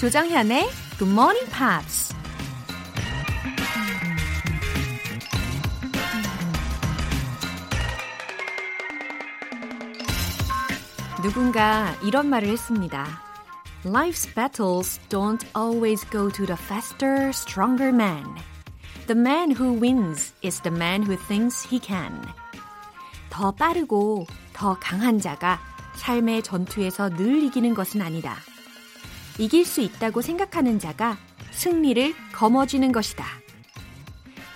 조정현의 Good Morning Pops. 누군가 이런 말을 했습니다. Life's battles don't always go to the faster, stronger man. The man who wins is the man who thinks he can. 더 빠르고 더 강한 자가 삶의 전투에서 늘 이기는 것은 아니다. 이길 수 있다고 생각하는 자가 승리를 거머쥐는 것이다.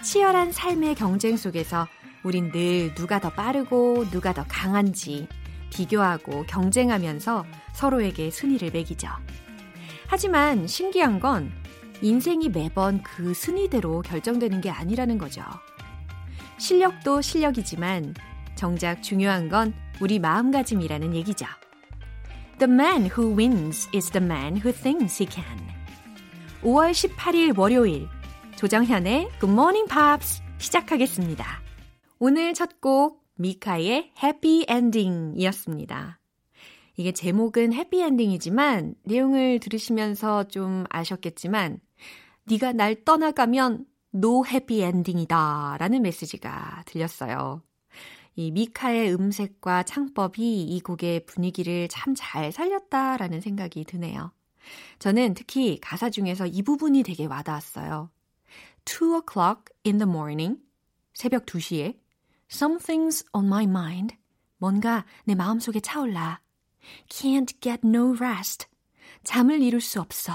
치열한 삶의 경쟁 속에서 우린 늘 누가 더 빠르고 누가 더 강한지 비교하고 경쟁하면서 서로에게 순위를 매기죠. 하지만 신기한 건 인생이 매번 그 순위대로 결정되는 게 아니라는 거죠. 실력도 실력이지만 정작 중요한 건 우리 마음가짐이라는 얘기죠. The man who wins is the man who thinks he can. 5월 18일 월요일 조정현의 Good Morning Pops 시작하겠습니다. 오늘 첫 곡 미카의 해피 엔딩이었습니다. 이게 제목은 해피 엔딩이지만 내용을 들으시면서 좀 아셨겠지만 네가 날 떠나가면 no happy ending이다 라는 메시지가 들렸어요. 이 미카의 음색과 창법이 이 곡의 분위기를 참 잘 살렸다라는 생각이 드네요. 저는 특히 가사 중에서 이 부분이 되게 와닿았어요. 2 o'clock in the morning, 새벽 2시에 Something's on my mind. 뭔가 내 마음속에 차올라. Can't get no rest. 잠을 이룰 수 없어.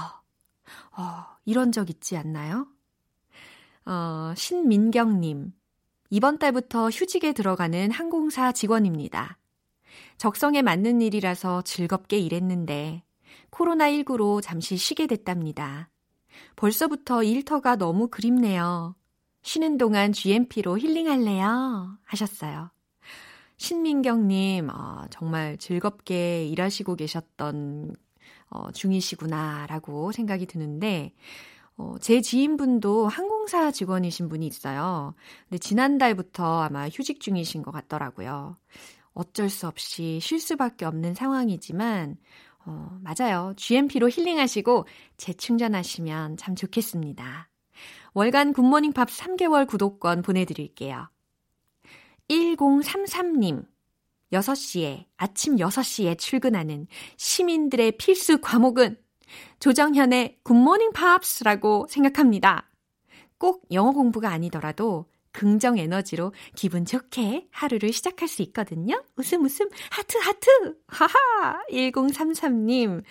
어, 이런 적 있지 않나요? 어, 신민경님. 이번 달부터 휴직에 들어가는 항공사 직원입니다. 적성에 맞는 일이라서 즐겁게 일했는데, 코로나19로 잠시 쉬게 됐답니다. 벌써부터 일터가 너무 그립네요. 쉬는 동안 GMP로 힐링할래요? 하셨어요. 신민경님, 어, 정말 즐겁게 일하시고 계셨던 어, 중이시구나라고 생각이 드는데, 어, 제 지인분도 항공사 직원이신 분이 있어요. 근데 지난달부터 아마 휴직 중이신 것 같더라고요. 어쩔 수 없이 쉴 수밖에 없는 상황이지만, 어, 맞아요. GMP로 힐링하시고 재충전하시면 참 좋겠습니다. 월간 굿모닝 팝 3개월 구독권 보내드릴게요. 1033님, 6시에, 아침 6시에 출근하는 시민들의 필수 과목은 조정현의 굿모닝 팝스라고 생각합니다. 꼭 영어 공부가 아니더라도 긍정 에너지로 기분 좋게 하루를 시작할 수 있거든요. 웃음 웃음 하트 하트 하하 1033님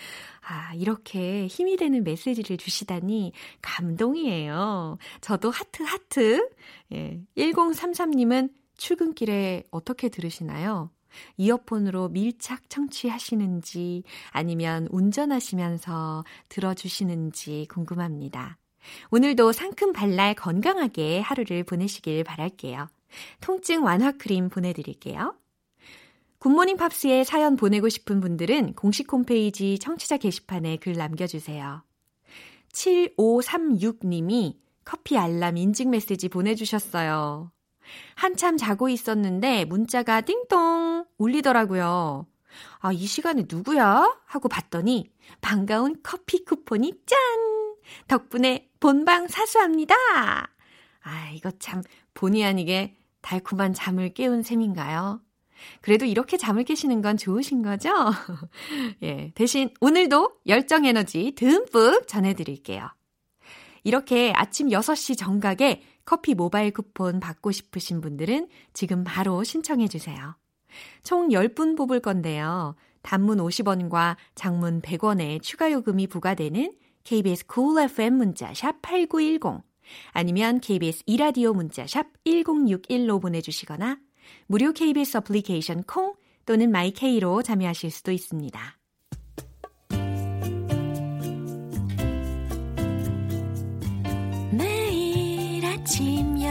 아 이렇게 힘이 되는 메시지를 주시다니 감동이에요. 저도 하트 하트 예 1033님은 출근길에 어떻게 들으시나요? 이어폰으로 밀착 청취하시는지 아니면 운전하시면서 들어주시는지 궁금합니다. 오늘도 상큼 발랄 건강하게 하루를 보내시길 바랄게요. 통증 완화 크림 보내드릴게요. 굿모닝 팝스에 사연 보내고 싶은 분들은 공식 홈페이지 청취자 게시판에 글 남겨주세요. 7536님이 커피 알람 인증 메시지 보내주셨어요. 한참 자고 있었는데 문자가 띵동 울리더라고요. 아, 이 시간에 누구야? 하고 봤더니 반가운 커피 쿠폰이 짠! 덕분에 본방 사수합니다! 아, 이거 참 본의 아니게 달콤한 잠을 깨운 셈인가요? 그래도 이렇게 잠을 깨시는 건 좋으신 거죠? 예, 대신 오늘도 열정 에너지 듬뿍 전해드릴게요. 이렇게 아침 6시 정각에 커피 모바일 쿠폰 받고 싶으신 분들은 지금 바로 신청해 주세요. 총 10분 뽑을 건데요. 단문 50원과 장문 100원의 추가 요금이 부과되는 KBS cool FM 문자 샵 8910 아니면 KBS 이라디오 문자 샵 1061로 보내 주시거나 무료 KBS 어플리케이션 콩 또는 마이케이로 참여하실 수도 있습니다.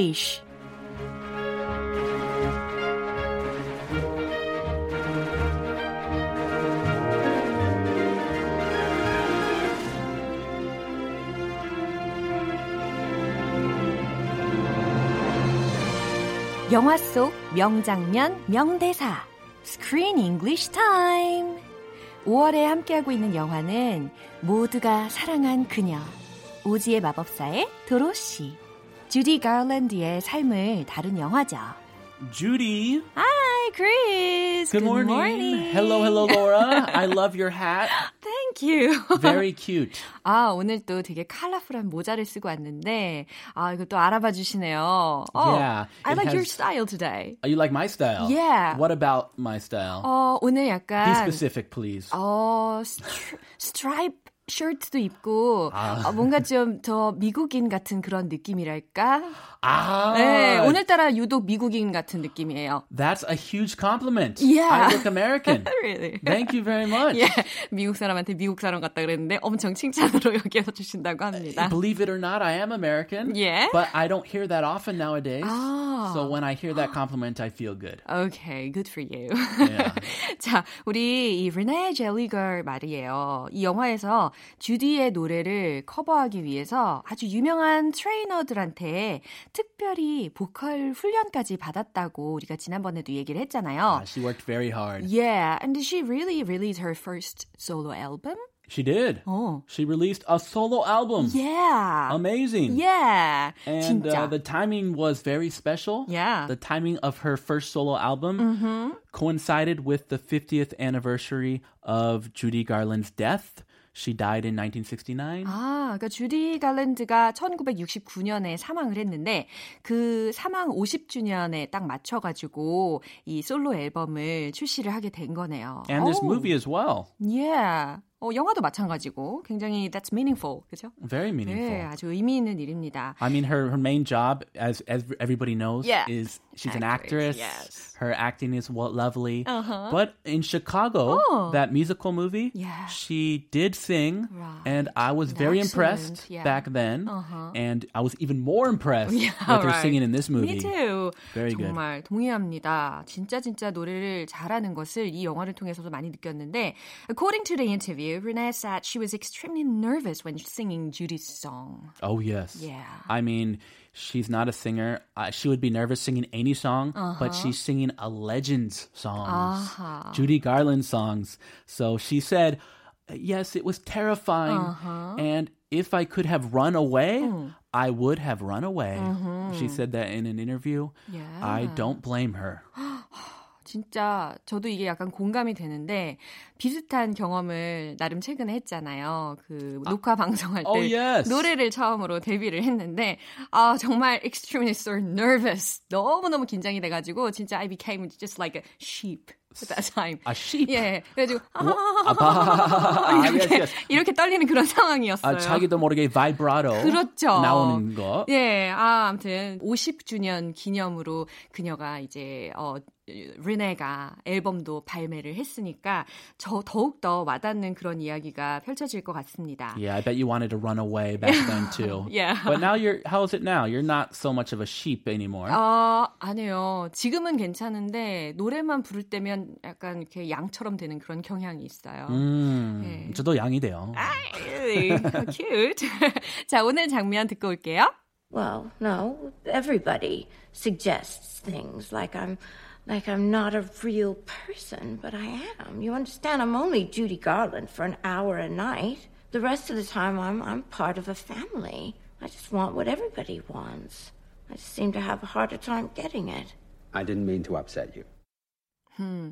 English. Screen English Time. 5월에 함께하고 있는 영화는 모두가 사랑한 그녀. 오지의 마법사의 도로시. 주디 가랜드의 삶을 다룬 영화죠. Judy. Hi, Chris. Good, morning. Hello, hello, Laura. I love your hat. Thank you. Very cute. 아, 오늘 또 되게 컬러풀한 모자를 쓰고 왔는데, 아, 이거 또 알아봐 주시네요. Oh, Yeah, I like your has- style today. Oh, you like my style? Yeah. What about my style? 어, 오늘 Be 약간, specific, please. 어, 스트라, 스트라이프 셔츠도 입고, 아. 어, 뭔가 좀 더 미국인 같은 그런 느낌이랄까? Ah, 네, 오늘따라 유독 미국인 같은 느낌이에요. that's a huge compliment. Yeah. I look American. really? Thank you very much. 예, 미국 사람한테 미국 사람 같다 그랬는데 엄청 칭찬으로 여기서 주신다고 합니다. Believe it or not, I am American. Yeah? But I don't hear that often nowadays. Ah. So when I hear that compliment, I feel good. Okay, good for you. Yeah. 자, 우리 이 레네 젤리걸 말이에요. 이 영화에서 주디의 노래를 커버하기 위해서 아주 유명한 트레이너들한테 특별히 보컬 훈련까지 받았다고 우리가 지난번에도 얘기를 했잖아요. Uh, she worked very hard. Yeah, and did she really release her first solo album? She did. 어. She released a solo album. Yeah. Amazing. Yeah. And 진짜. uh, the timing was very special. Yeah. The timing of her first solo album coincided with the 50th anniversary of Judy Garland's death. She died in 1969. 아, 그러니까 주디 갈랜드가 1969년에 사망을 했는데 그 사망 50주년에 딱 맞춰 가지고 이 솔로 앨범을 출시를 하게 된 거네요. And this 오, movie as well. Yeah. 어, 영화도 마찬가지고 굉장히 that's meaningful, 그죠? Very meaningful. 네, 아주 의미 있는 일입니다. I mean, her, her main job, as as everybody knows, Yeah. is she's an Actress, actress. yes. Her acting is what lovely. Uh-huh. But in Chicago, Oh. that musical movie, Yeah. she did sing, Right. and I was very Excellent, impressed yeah. back then. Uh-huh. And I was even more impressed Yeah, with her right. singing in this movie. Me too. Very good. 정말 동의합니다. 진짜 진짜 노래를 잘하는 것을 이 영화를 통해서도 많이 느꼈는데, according to the interview, Renee said she was extremely nervous when singing Judy's song. Oh yes. Yeah. I mean, she's not a singer. Uh, she would be nervous singing any song, but Uh-huh. she's singing a Legends songs, 아하. Judy Garland songs. So she said, "Yes, it was terrifying, Uh-huh. and if I could have run away, Mm. I would have run away." She said that in an interview. Mm-hmm. Yeah. I don't blame her. 진짜 저도 이게 약간 공감이 되는데 비슷한 경험을 나름 최근에 했잖아요. 그 녹화 방송할 때 Oh, yes. 노래를 처음으로 데뷔를 했는데 아 정말 extremely so nervous 너무 너무 긴장이 돼 가지고 진짜 I became just like a sheep at that time. A sheep. 예, 그래가지고 아, 아, yes, 이렇게 yes. 이렇게 떨리는 그런 상황이었어요. 아, 자기도 모르게 바이브라토 그렇죠. 나오는 거. 예, 아, 아무튼 50주년 기념으로 그녀가 이제 어 르네가 앨범도 발매를 했으니까 저 더욱 더 와닿는 그런 이야기가 펼쳐질 것 같습니다. Yeah, I bet you wanted to run away back then too. Yeah. But now you're how is it now? You're not so much of a sheep anymore. 아, 아니에요. 지금은 괜찮은데 노래만 부를 때면 약간 이렇게 양처럼 되는 그런 경향이 있어요. 음, 네. 저도 양이 돼요. Really cute. 자, 오늘 장면 듣고 올게요. Well, no. Everybody suggests things like I'm like I'm not a real person, but I am. You understand? I'm only Judy Garland for an hour a night. The rest of the time I'm I'm part of a family. I just want what everybody wants. I just seem to have a harder time getting it. I didn't mean to upset you. Hmm.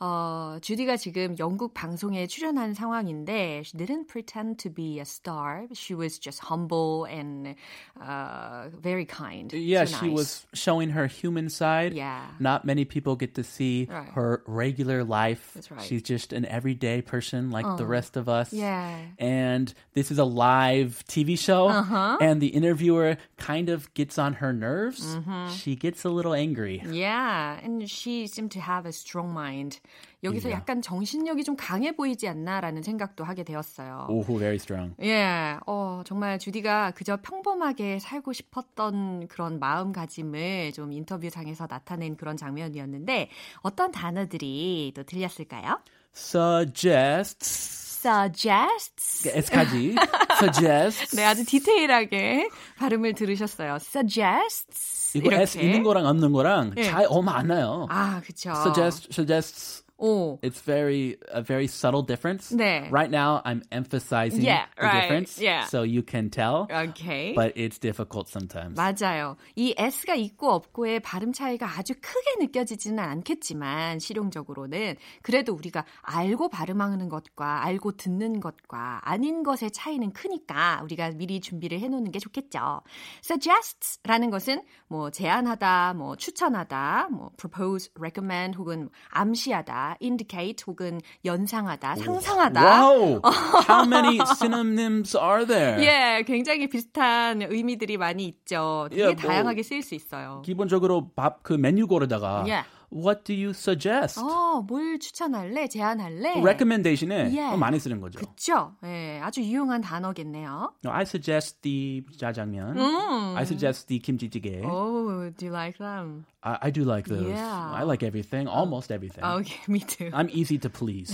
어, 주디가 지금 영국 방송에 출연한 상황인데 she didn't pretend to be a star. She was just humble and uh, very kind. Yeah, So she nice. was showing her human side. Yeah. Not many people get to see Right. her regular life. That's right. She's just an everyday person like the rest of us. Yeah. And this is a live TV show. Uh-huh. And the interviewer kind of gets on her nerves. Mm-hmm. She gets a little angry. Yeah, and she seemed to have a strong mind. 여기서 Yeah. 약간 정신력이 좀 강해 보이지 않나라는 생각도 하게 되었어요. Oh, very strong. 예, 어, 정말 주디가 그저 평범하게 살고 싶었던 그런 마음가짐을 좀 인터뷰상에서 나타낸 그런 장면이었는데 어떤 단어들이 또 들렸을까요? Suggests. suggests. S까지. Suggests. 네, 아주 디테일하게 발음을 들으셨어요. suggests. 이거 S 있는 거랑 없는 거랑 예. 차이 얼마 안 나요. 아, 그쵸. Suggest, suggests. 오. It's very a very subtle difference. 네. Right now, I'm emphasizing Yeah, the right. difference, Yeah. so you can tell. 오케이. But it's difficult sometimes. 맞아요. 이 S가 있고 없고의 발음 차이가 아주 크게 느껴지지는 않겠지만 실용적으로는 그래도 우리가 알고 발음하는 것과 알고 듣는 것과 아닌 것의 차이는 크니까 우리가 미리 준비를 해 놓는 게 좋겠죠. Suggests라는 것은 뭐 제안하다, 뭐 추천하다, 뭐 propose, recommend 혹은 암시하다, indicate 혹은 연상하다, 상상하다. Wow! How many synonyms are there? 예, 굉장히 비슷한 의미들이 많이 있죠. 되게 예, 뭐- 다양하게 쓰일 수 있어요. 기본적으로 밥 그 메뉴 고르다가 Yeah. What do you suggest? 어, 뭘 추천할래? 제안할래? Recommendation에 Yeah. 많이 쓰는 거죠. 그쵸? 예, 아주 유용한 단어겠네요. I suggest the 짜장면. 음. I suggest the kimchi-jjigae. Oh, do you like them? I, I do like those. Yeah. I like everything, almost everything. Okay, me too. I'm easy to please.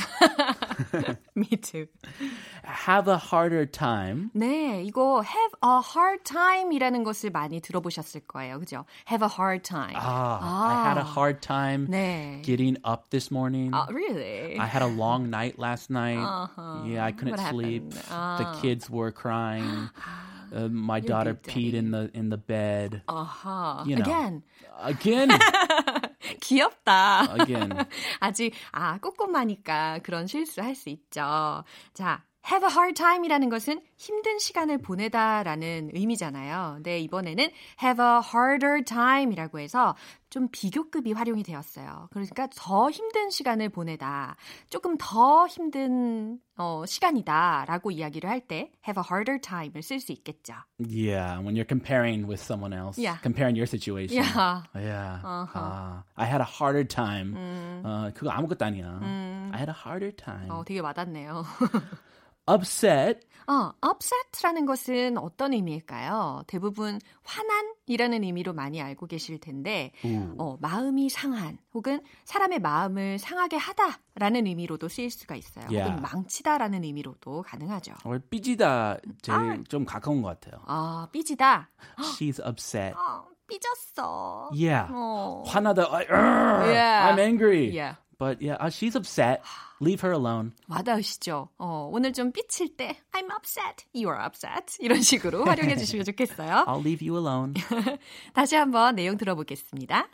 me too. Have a harder time. 네, 이거 have a hard time이라는 것을 많이 들어보셨을 거예요. 그죠? have a hard time. Ah, I had a hard time 네. getting up this morning. 아, really? I had a long night last night. Uh-huh. Yeah, I couldn't What sleep. happened? Ah. The kids were crying. Uh, my daughter big peed in the in the bed. 아하. You know. Again. Again, 귀엽다. again. 아직 아 꼼꼼하니까 그런 실수 할 수 있죠. 자, have a hard time이라는 것은 힘든 시간을 보내다라는 의미잖아요. 근데 이번에는 have a harder time이라고 해서 좀 비교급이 활용이 되었어요. 그러니까 더 힘든 시간을 보내다, 조금 더 힘든 어, 시간이다라고 이야기를 할 때 have a harder time을 쓸 수 있겠죠. Yeah, when you're comparing with someone else, Yeah. comparing your situation. Yeah. Yeah. Uh-huh. Ah, I had a harder time. 음. 어, 그거 아무것도 아니야. I had a harder time. 어, 되게 와닿네요. Upset. 어, upset라는 것은 어떤 의미일까요? 대부분 화난이라는 의미로 많이 알고 계실 텐데, 어, 마음이 상한 혹은 사람의 마음을 상하게 하다라는 의미로도 쓰일 수가 있어요. Yeah. 혹은 망치다라는 의미로도 가능하죠. or 삐지다 제일 아. 좀 가까운 것 같아요. 아, 삐지다. She's upset. 어, 삐졌어. Yeah. 어. 화나다. Like, "Argh, Yeah. I'm angry. Yeah. But yeah, uh, she's upset. Leave her alone. 와닿으시죠? 어, 오늘 좀 삐칠 때 I'm upset, you're upset 이런 식으로 활용해 주시면 좋겠어요. I'll leave you alone. 다시 한번 내용 들어보겠습니다.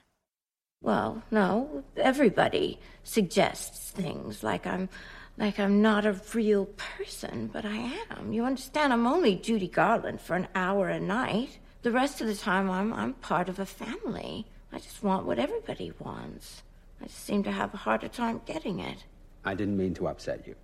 Well, no, everybody suggests things like I'm like I'm not a real person, but I am. You understand I'm only Judy Garland for an hour a night. The rest of the time I'm I'm part of a family. I just want what everybody wants. I seem to have a harder time getting it. I didn't mean to upset you.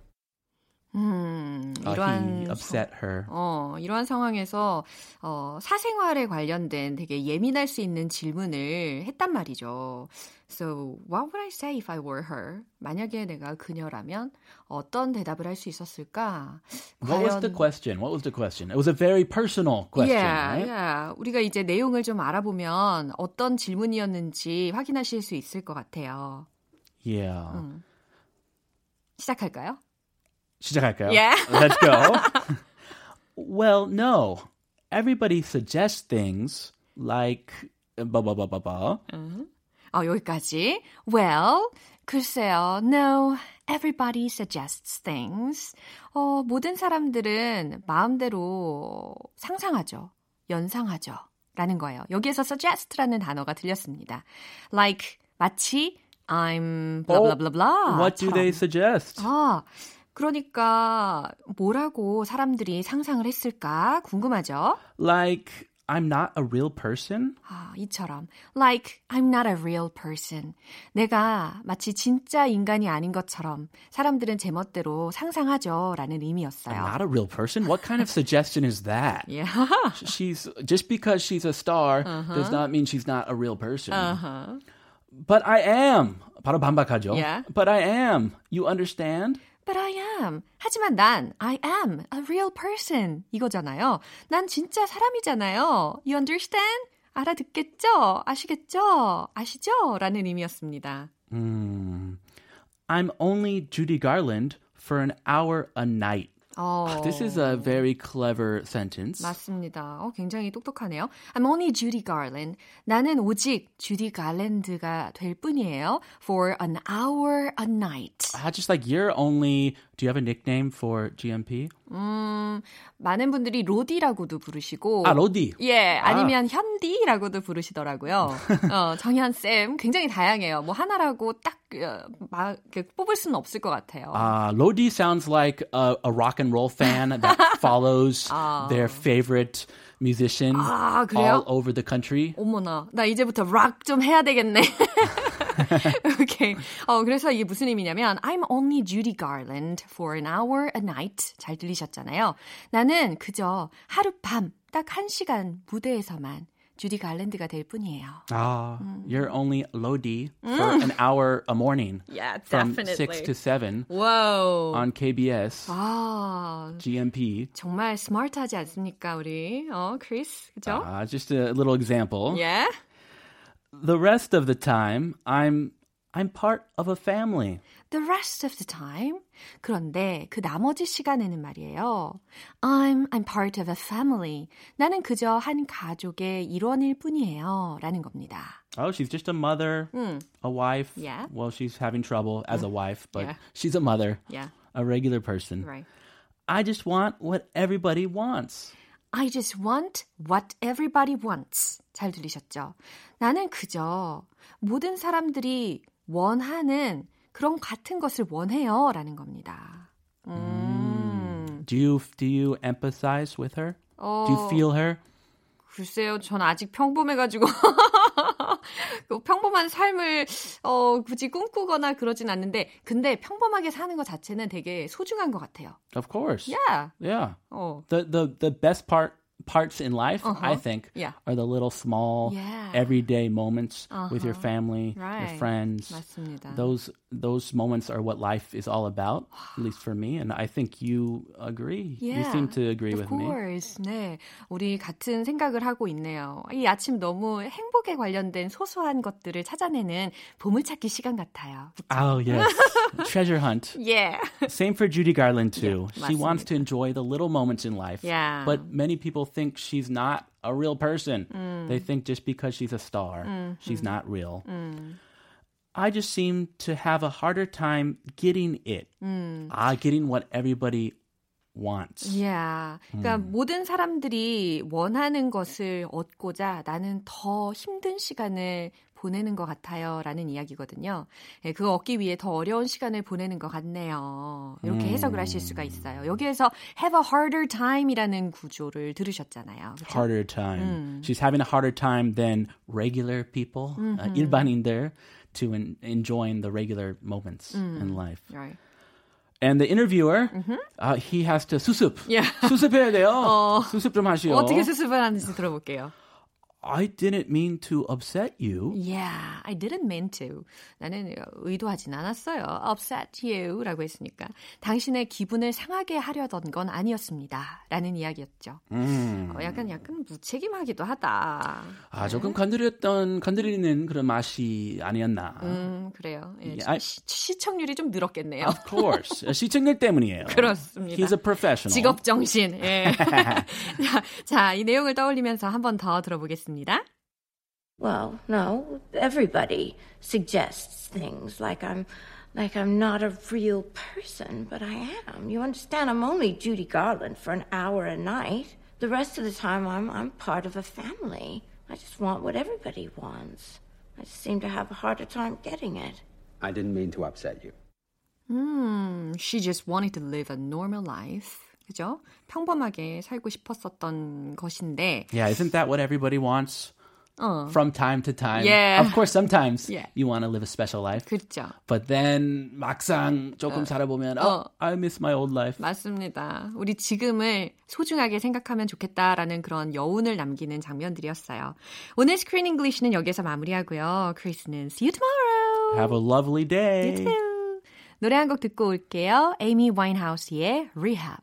음, Uh, 이러한 he upset her. 어, 이러한 상황에서 어, 사생활에 관련된 되게 예민할 수 있는 질문을 했단 말이죠. So, what would I say if I were her? 만약에 내가 그녀라면 어떤 대답을 할 수 있었을까? What was the question? What was the question? It was a very personal question, yeah, right? yeah. 우리가 이제 내용을 좀 알아보면 어떤 질문이었는지 확인하실 수 있을 것 같아요. Yeah. 시작할까요? 시작할까요? Yeah. Let's go. well, no. Everybody suggests things like blah blah blah blah blah. 어, 여기까지. Well, 글쎄요. No, everybody suggests things. 어, 모든 사람들은 마음대로 상상하죠. 연상하죠. 라는 거예요. 여기에서 suggest라는 단어가 들렸습니다. Like, 마치 I'm blah blah blah blah. What do they suggest? 아, 그러니까 뭐라고 사람들이 상상을 했을까 궁금하죠? Like I'm not a real person? 아, 이처럼 like I'm not a real person. 내가 마치 진짜 인간이 아닌 것처럼 사람들은 제멋대로 상상하죠라는 의미였어요. I'm not a real person? What kind of suggestion is that? Yeah. She's just because she's a star does not mean she's not a real person. But I am. 바로 반박하죠. Yeah. But I am. You understand? But I am. 하지만 난 I am a real person 이거잖아요. 난 진짜 사람이잖아요. You understand? 알아듣겠죠? 아시겠죠? 아시죠? 라는 의미였습니다. Hmm. I'm only Judy Garland for an hour a night. 어, This is a very clever sentence. 맞습니다. 어, 굉장히 똑똑하네요. I'm only Judy Garland. 나는 오직 주디 갈랜드가 될 뿐이에요. For an hour a night. Ah, just like you're only. Do you have a nickname for GMP? 음, 많은 분들이 로디라고도 부르시고. 아, 로디. 예, 아니면 현디라고도 부르시더라고요. 어, 정현 쌤 굉장히 다양해요. 뭐 하나라고 딱 어, 막 뽑을 수는 없을 것 같아요. Uh, Lodi sounds like a, a rock and roll fan that follows their favorite musician 아, all over the country. 어머나, 나 이제부터 락 좀 해야 되겠네. 오케이. 어, 그래서 이게 무슨 의미냐면 I'm only Judy Garland for an hour a night. 잘 들리셨잖아요. 나는 그저 하룻밤 딱 한 시간 무대에서만 주디 갈랜드가 될 뿐이에요. Ah, you're only Lodi for an hour a morning Yeah, from definitely. 6 to 7 와우. on KBS, 아, GMP. 정말 스마트하지 않습니까, 우리? 어, 크리스. 그죠? Uh, just a little example. 예. The rest of the time, I'm I'm part of a family. The rest of the time. 그런데 그 나머지 시간에는 말이에요. I'm I'm part of a family. 나는 그저 한 가족의 일원일 뿐이에요. 라는 겁니다. Oh, she's just a mother, a wife. Yeah. Well, she's having trouble as a wife, but Yeah. she's a mother, Yeah. a regular person. Right. I just want what everybody wants. I just want what everybody wants. 잘 들리셨죠? 나는 그저 모든 사람들이 원하는 그런 같은 것을 원해요. 라는 겁니다. 음. Do you do you empathize with her? 어, Do you feel her? 글쎄요, 전 아직 평범해가지고 그 평범한 삶을 어, 굳이 꿈꾸거나 그러진 않는데, 근데 평범하게 사는 것 자체는 되게 소중한 것 같아요. Of course. Yeah. Yeah. 어, The the the best part parts in life, I think, Yeah. are the little small Yeah. everyday moments with your family, Right. your friends. 맞습니다. Those those moments are what life is all about, at least for me, and I think you agree. You seem to agree of with me. course. 네, 우리 같은 생각을 하고 있네요. 이 아침 너무 행복에 관련된 소소한 것들을 찾아내는 보물찾기 시간 같아요. Oh yes, treasure hunt. Yeah. Same for Judy Garland too. Yeah, she wants 맞습니다. to enjoy the little moments in life. Yeah. But many people think she's not a real person. Mm. They think just because she's a star, Mm-hmm. she's not real. Mm. I just seem to have a harder time getting it. Mm. Ah, getting what everybody wants. Yeah. 그러니까 모든 사람들이 원하는 것을 얻고자 나는 더 힘든 시간을 보내는 것 같아요. 라는 이야기거든요. 예, 그거 얻기 위해 더 어려운 시간을 보내는 것 같네요. 이렇게 해석을 하실 수가 있어요. 여기에서 have a harder time이라는 구조를 들으셨잖아요. 그쵸? Harder time. Mm. She's having a harder time than regular people, uh, Mm-hmm. 일반인들, to en- enjoying the regular moments Mm. in life. Right. And the interviewer, uh, he has to 수습. Mm-hmm. Yeah. 어. 수습해야 돼요. 수습 좀 하시오. 어떻게 수습을 하는지 들어볼게요. I didn't mean to upset you. Yeah, I didn't mean to. 나는 의도하진 않았어요. upset you 라고 했으니까. 당신의 기분을 상하게 하려던 건 아니었습니다. 라는 이야기였죠. 음. 어, 약간, 약간 무책임하기도 하다. 아, 조금 건드렸던, 건드리는 그런 맛이 아니었나. 음, 그래요. 예, 아- 시, 시청률이 좀 늘었겠네요. Of course. 시청률 때문이에요. 그렇습니다. He's a professional. 직업 정신. 예. 자, 자, 이 내용을 떠올리면서 한 번 더 들어보겠습니다. Well, no, everybody suggests things like I'm like I'm not a real person, but I am. You understand? I'm only Judy Garland for an hour a night. The rest of the time I'm I'm part of a family. I just want what everybody wants. I just seem to have a harder time getting it. I didn't mean to upset you. Hmm, she just wanted to live a normal life. 그죠? 평범하게 살고 싶었었던 것인데, Yeah, isn't that what everybody wants? From time to time. Yeah. Of course, sometimes Yeah. you want to live a special life. 그렇죠. But then 막상 조금 살아보면, oh, I miss my old life. 맞습니다. 우리 지금을 소중하게 생각하면 좋겠다라는 그런 여운을 남기는 장면들이었어요. 오늘 Screen English는 여기서 마무리하고요. 크리스는 see you tomorrow. Have a lovely day. You too. 노래 한 곡 듣고 올게요. 에이미 와인하우스의 Rehab.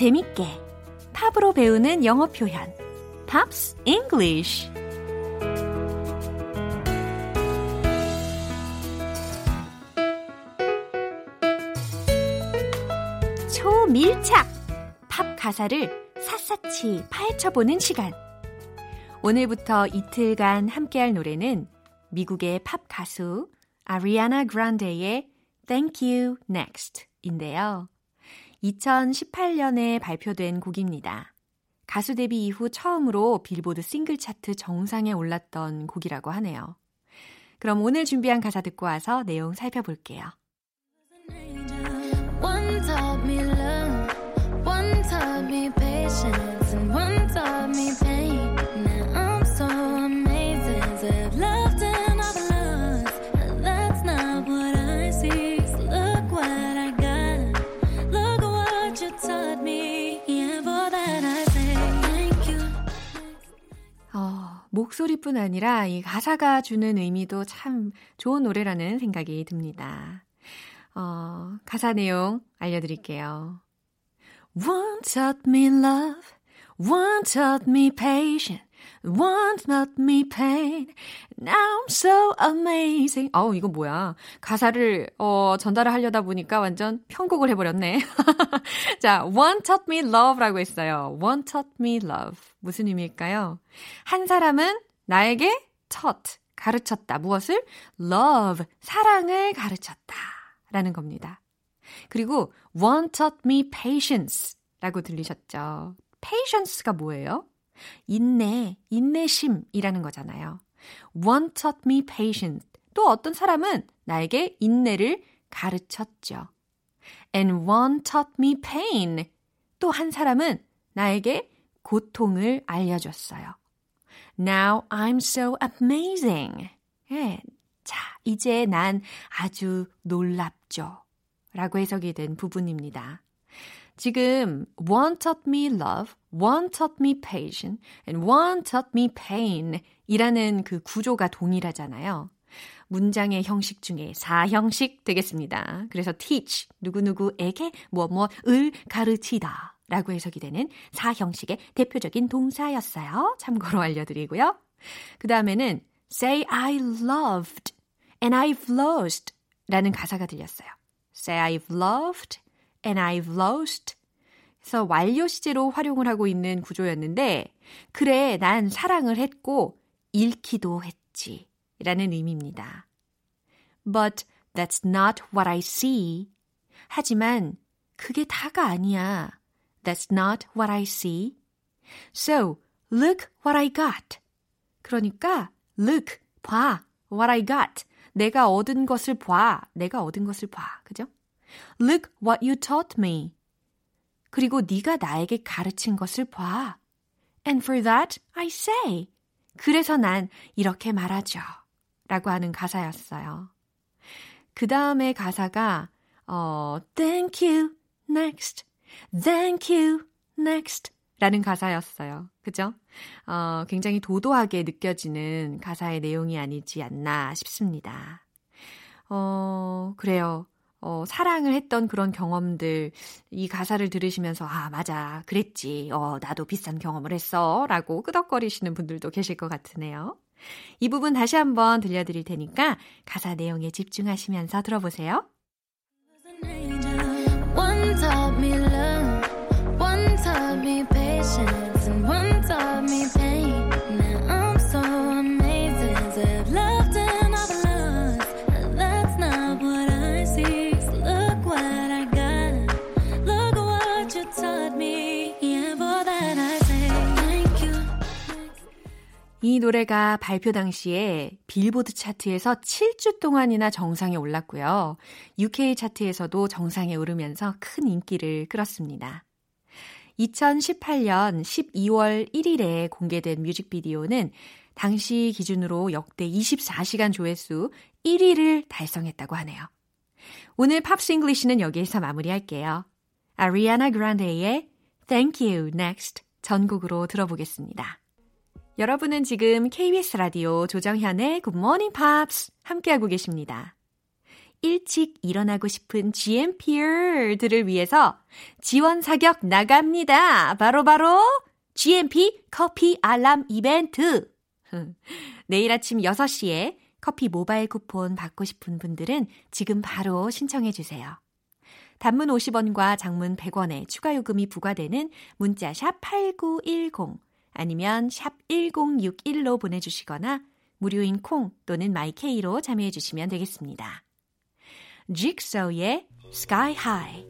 재밌게 팝으로 배우는 영어 표현 Pops English 초밀착 팝 가사를 샅샅이 파헤쳐보는 시간 오늘부터 이틀간 함께할 노래는 미국의 팝 가수 아리아나 그란데의 Thank You Next 인데요. 2018년에 발표된 곡입니다. 가수 데뷔 이후 처음으로 빌보드 싱글 차트 정상에 올랐던 곡이라고 하네요. 그럼 오늘 준비한 가사 듣고 와서 내용 살펴볼게요. 목소리뿐 아니라 이 가사가 주는 의미도 참 좋은 노래라는 생각이 듭니다. 어, 가사 내용 알려드릴게요. One taught me love, one taught me patience, one taught me pain. Now I'm so amazing. 어우, 이거 뭐야. 가사를, 어, 전달을 하려다 보니까 완전 편곡을 해버렸네. 자, one taught me love라고 했어요. one taught me love. 무슨 의미일까요? 한 사람은 나에게 taught, 가르쳤다. 무엇을? love, 사랑을 가르쳤다. 라는 겁니다. 그리고 one taught me patience 라고 들리셨죠? patience가 뭐예요? 인내, 인내심이라는 거잖아요. one taught me patience. 또 어떤 사람은 나에게 인내를 가르쳤죠. and one taught me pain. 또 한 사람은 나에게 고통을 알려줬어요. Now I'm so amazing. 예. 자, 이제 난 아주 놀랍죠. 라고 해석이 된 부분입니다. 지금 one taught me love, one taught me patience, and one taught me pain 이라는 그 구조가 동일하잖아요. 문장의 형식 중에 사형식 되겠습니다. 그래서 teach, 누구누구에게 뭐뭐을 가르치다 라고 해석이 되는 사형식의 대표적인 동사였어요. 참고로 알려드리고요. 그 다음에는 say I loved and I've lost 라는 가사가 들렸어요. say I've loved and I've lost. 그래서 완료 시제로 활용을 하고 있는 구조였는데, 그래, 난 사랑을 했고, 잃기도 했지. 라는 의미입니다. But that's not what I see. 하지만 그게 다가 아니야. That's not what I see. So, look what I got. 그러니까, look, 봐, what I got. 내가 얻은 것을 봐. 내가 얻은 것을 봐. 그죠? Look what you taught me. 그리고 네가 나에게 가르친 것을 봐. And for that I say. 그래서 난 이렇게 말하죠. 라고 하는 가사였어요. 그 다음에 가사가 어, thank you, next, thank you, next 라는 가사였어요. 그죠? 어, 굉장히 도도하게 느껴지는 가사의 내용이 아니지 않나 싶습니다. 어, 그래요. 어, 사랑을 했던 그런 경험들, 이 가사를 들으시면서, 아, 맞아, 그랬지. 어, 나도 비싼 경험을 했어. 라고 끄덕거리시는 분들도 계실 것 같으네요. 이 부분 다시 한번 들려드릴 테니까 가사 내용에 집중하시면서 들어보세요. One taught me love, one taught me patience, 이 노래가 발표 당시에 빌보드 차트에서 7주 동안이나 정상에 올랐고요. UK 차트에서도 정상에 오르면서 큰 인기를 끌었습니다. 2018년 12월 1일에 공개된 뮤직비디오는 당시 기준으로 역대 24시간 조회수 1위를 달성했다고 하네요. 오늘 Pops English는 여기에서 마무리할게요. 아리아나 그란데의 Thank You Next 전곡으로 들어보겠습니다. 여러분은 지금 KBS 라디오 조정현의 Morning Pops 함께하고 계십니다. 일찍 일어나고 싶은 GMP들을 위해서 지원 사격 나갑니다. 바로 바로 GMP 커피 알람 이벤트. 내일 아침 6시에 커피 모바일 쿠폰 받고 싶은 분들은 지금 바로 신청해 주세요. 단문 50원과 장문 100원의 추가 요금이 부과되는 문자 샵 8910 아니면 샵 1061로 보내주시거나 무료인 콩 또는 마이케이로 참여해 주시면 되겠습니다. Jigsaw의 Sky High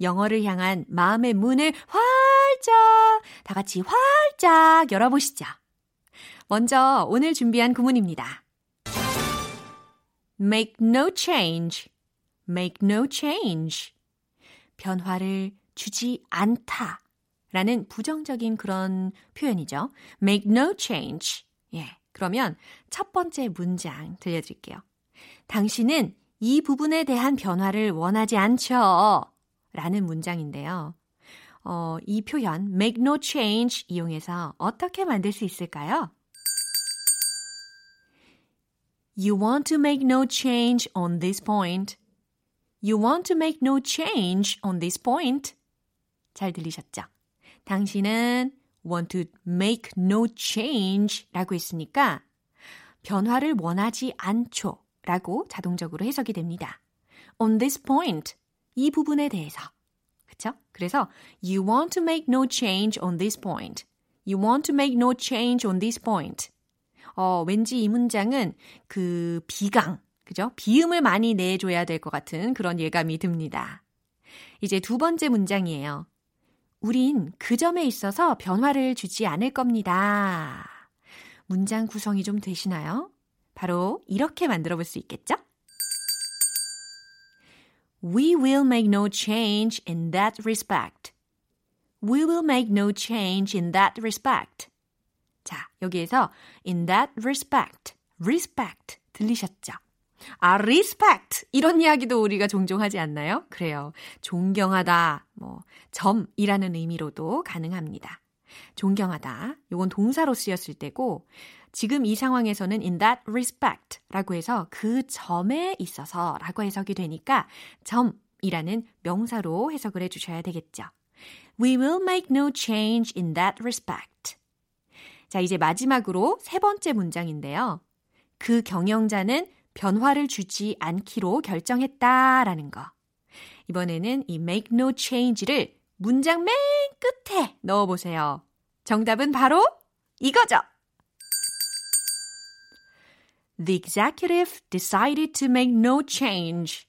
영어를 향한 마음의 문을 활짝, 다 같이 활짝 열어보시죠. 먼저 오늘 준비한 구문입니다. make no change, make no change. 변화를 주지 않다. 라는 부정적인 그런 표현이죠. make no change. 예. 그러면 첫 번째 문장 들려드릴게요. 당신은 이 부분에 대한 변화를 원하지 않죠. 라는 문장인데요. 어, 이 표현 make no change 이용해서 어떻게 만들 수 있을까요? You want to make no change on this point. You want to make no change on this point. 잘 들리셨죠? 당신은 want to make no change 라고 했으니까 변화를 원하지 않죠 라고 자동적으로 해석이 됩니다. on this point. 이 부분에 대해서. 그쵸? 그래서 you want to make no change on this point. You want to make no change on this point. 어, 왠지 이 문장은 그 비강, 그죠? 비음을 많이 내줘야 될 것 같은 그런 예감이 듭니다. 이제 두 번째 문장이에요. 우린 그 점에 있어서 변화를 주지 않을 겁니다. 문장 구성이 좀 되시나요? 바로 이렇게 만들어 볼 수 있겠죠? We will make no change in that respect. We will make no change in that respect. 자, 여기에서 in that respect, respect 들리셨죠? 아, respect 이런 이야기도 우리가 종종 하지 않나요? 그래요. 존경하다, 뭐 점이라는 의미로도 가능합니다. 존경하다. 요건 동사로 쓰였을 때고 지금 이 상황에서는 in that respect라고 해서 그 점에 있어서 라고 해석이 되니까 점이라는 명사로 해석을 해 주셔야 되겠죠. We will make no change in that respect. 자, 이제 마지막으로 세 번째 문장인데요. 그 경영자는 변화를 주지 않기로 결정했다라는 거. 이번에는 이 make no change를 문장 맨 끝에 넣어 보세요. 정답은 바로 이거죠. The executive decided to make no change.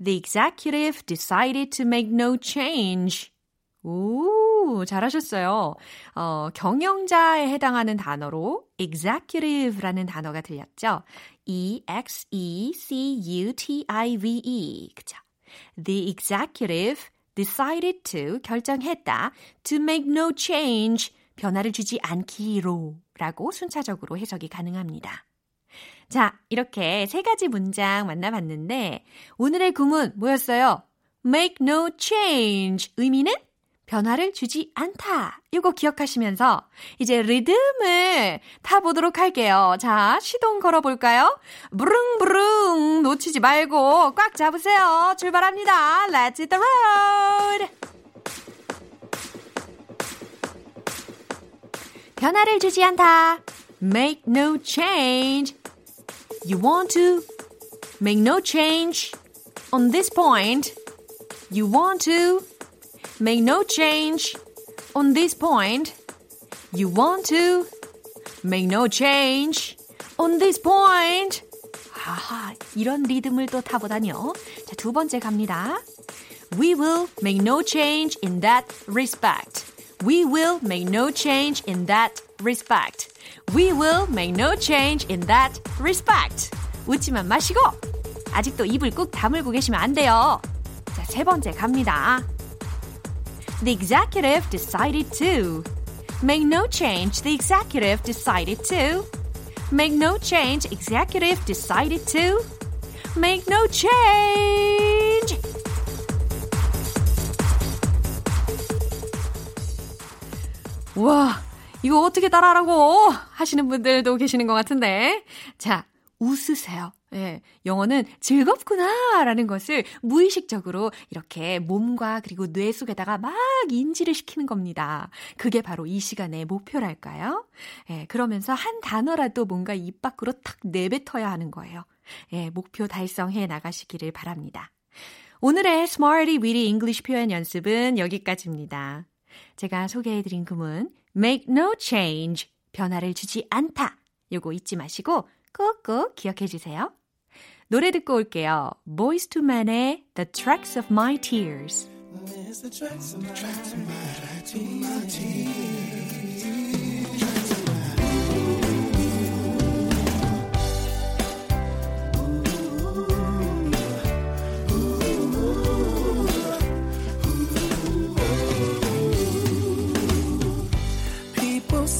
The executive decided to make no change. 오, 잘하셨어요. 어, 경영자에 해당하는 단어로 executive라는 단어가 들렸죠. E-X-E-C-U-T-I-V-E. 그죠? The executive decided to 결정했다. to make no change. 변화를 주지 않기로 라고 순차적으로 해석이 가능합니다. 자, 이렇게 세 가지 문장 만나봤는데 오늘의 구문 뭐였어요? make no change. 의미는 변화를 주지 않다. 이거 기억하시면서 이제 리듬을 타보도록 할게요. 자, 시동 걸어볼까요? 부릉부릉 놓치지 말고 꽉 잡으세요. 출발합니다. Let's hit the road! 변화를 주지 않다. Make no change. You want to make no change on this point. You want to make no change on this point. You want to make no change on this point. 하하, 이런 리듬을 또 타보다니요. 자, 두 번째 갑니다. We will make no change in that respect. We will make no change in that respect. We will make no change in that respect. 웃지만 마시고 아직도 입을 꾹 다물고 계시면 안 돼요. 자, 세 번째 갑니다. The executive decided to make no change. The executive decided to make no change. Executive decided to make no change. 와, 이거 어떻게 따라하라고 하시는 분들도 계시는 것 같은데. 자, 웃으세요. 예, 영어는 즐겁구나 라는 것을 무의식적으로 이렇게 몸과 그리고 뇌 속에다가 막 인지를 시키는 겁니다. 그게 바로 이 시간의 목표랄까요? 예, 그러면서 한 단어라도 뭔가 입 밖으로 탁 내뱉어야 하는 거예요. 예, 목표 달성해 나가시기를 바랍니다. 오늘의 Smarty Weedy English 표현 연습은 여기까지입니다. 제가 소개해드린 구문 make no change 변화를 주지 않다 요거 잊지 마시고 꾹꾹 기억해 주세요. 노래 듣고 올게요. Boys to Men의 The Tracks of My Tears. It's the tracks of my tears.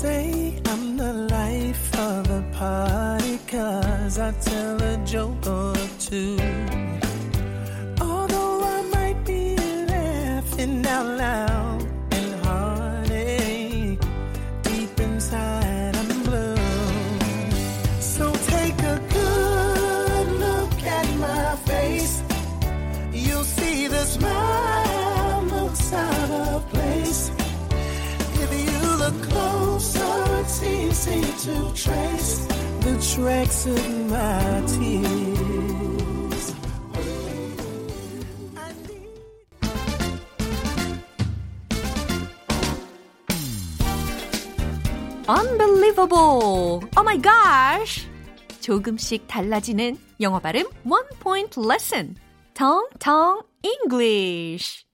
Say I'm the life of the party cause I tell a joke or two. Unbelievable! Oh my gosh! 조금씩 달라지는 영어 발음 One Point Lesson. 텅텅 English.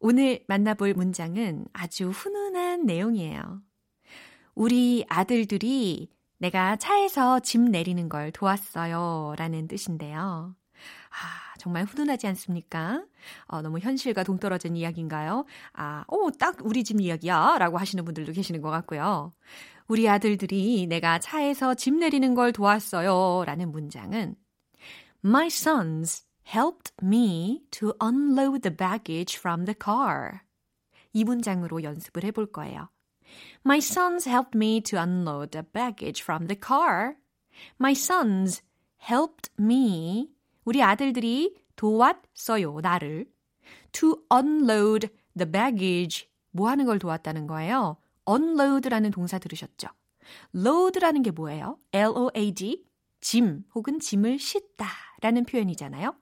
오늘 만나볼 문장은 아주 훈훈한 내용이에요. 우리 아들들이 내가 차에서 짐 내리는 걸 도왔어요. 라는 뜻인데요. 아, 정말 훈훈하지 않습니까? 어, 너무 현실과 동떨어진 이야기인가요? 아, 오, 딱 우리 집 이야기야. 라고 하시는 분들도 계시는 것 같고요. 우리 아들들이 내가 차에서 짐 내리는 걸 도왔어요. 라는 문장은 My sons helped me to unload the baggage from the car. 이 문장으로 연습을 해볼 거예요. My sons helped me to unload the baggage from the car. My sons helped me. 우리 아들들이 도왔어요, 나를. To unload the baggage. 뭐 하는 걸 도왔다는 거예요? unload라는 동사 들으셨죠? load라는 게 뭐예요? L-O-A-D. 짐 혹은 짐을 싣다 라는 표현이잖아요.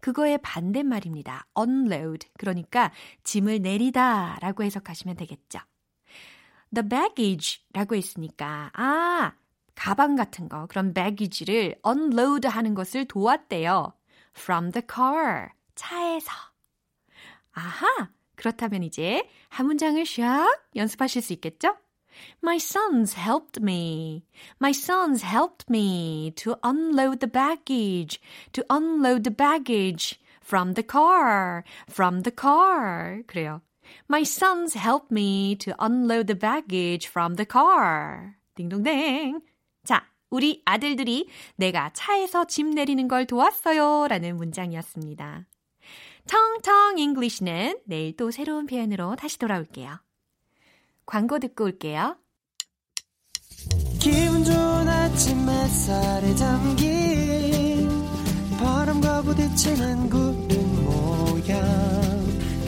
그거의 반대말입니다. unload. 그러니까 짐을 내리다 라고 해석하시면 되겠죠. The baggage 라고 했으니까, 아, 가방 같은 거, 그런 baggage를 unload 하는 것을 도왔대요. from the car. 차에서. 아하! 그렇다면 이제 한 문장을 샥 연습하실 수 있겠죠? My sons helped me. My sons helped me to unload the baggage, to unload the baggage from the car, from the car. 그래요. My sons helped me to unload the baggage from the car. 딩동댕. 자, 우리 아들들이 내가 차에서 짐 내리는 걸 도왔어요. 라는 문장이었습니다. 텅텅 English는 내일 또 새로운 표현으로 다시 돌아올게요. 광고 듣고 올게요. 기분 좋은 아침 햇살에 담긴 바람과 부딪히는 모양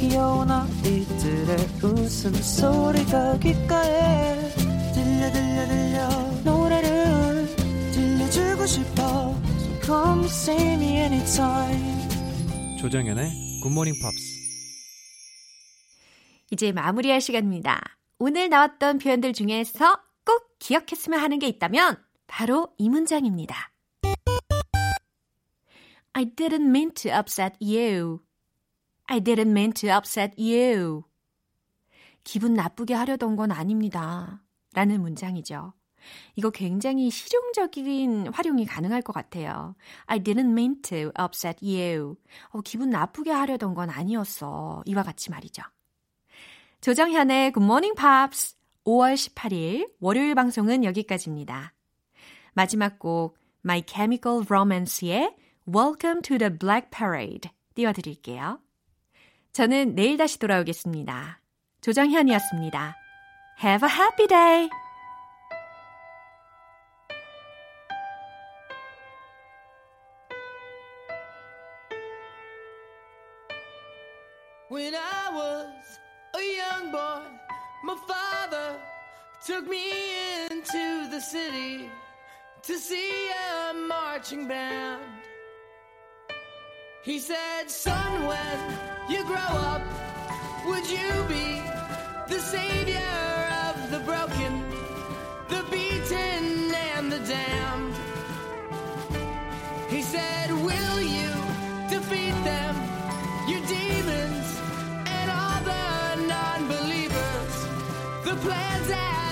귀여운 아이들의 웃음소리가 귓가에 들려 들려 들려 노래를 들려주고 싶어 So come see me anytime 조정연의 굿모닝 팝스 이제 마무리할 시간입니다. 오늘 나왔던 표현들 중에서 꼭 기억했으면 하는 게 있다면 바로 이 문장입니다. I didn't mean to upset you. I didn't mean to upset you. 기분 나쁘게 하려던 건 아닙니다. 라는 문장이죠. 이거 굉장히 실용적인 활용이 가능할 것 같아요. I didn't mean to upset you. 어, 기분 나쁘게 하려던 건 아니었어. 이와 같이 말이죠. 조정현의 Good Morning Pops 5월 18일 월요일 방송은 여기까지입니다. 마지막 곡 My Chemical Romance의 Welcome to the Black Parade 띄워드릴게요. 저는 내일 다시 돌아오겠습니다. 조정현이었습니다. Have a happy day! When I was a young boy, my father took me into the city to see a marching band. He said, Son, when you grow up, would you be the savior of the broken, the beaten, and the damned? He said, Will you defeat them, your demons, and all the non believers, the plans that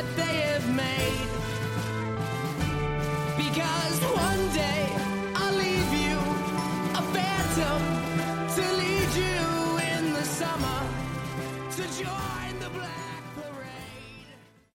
your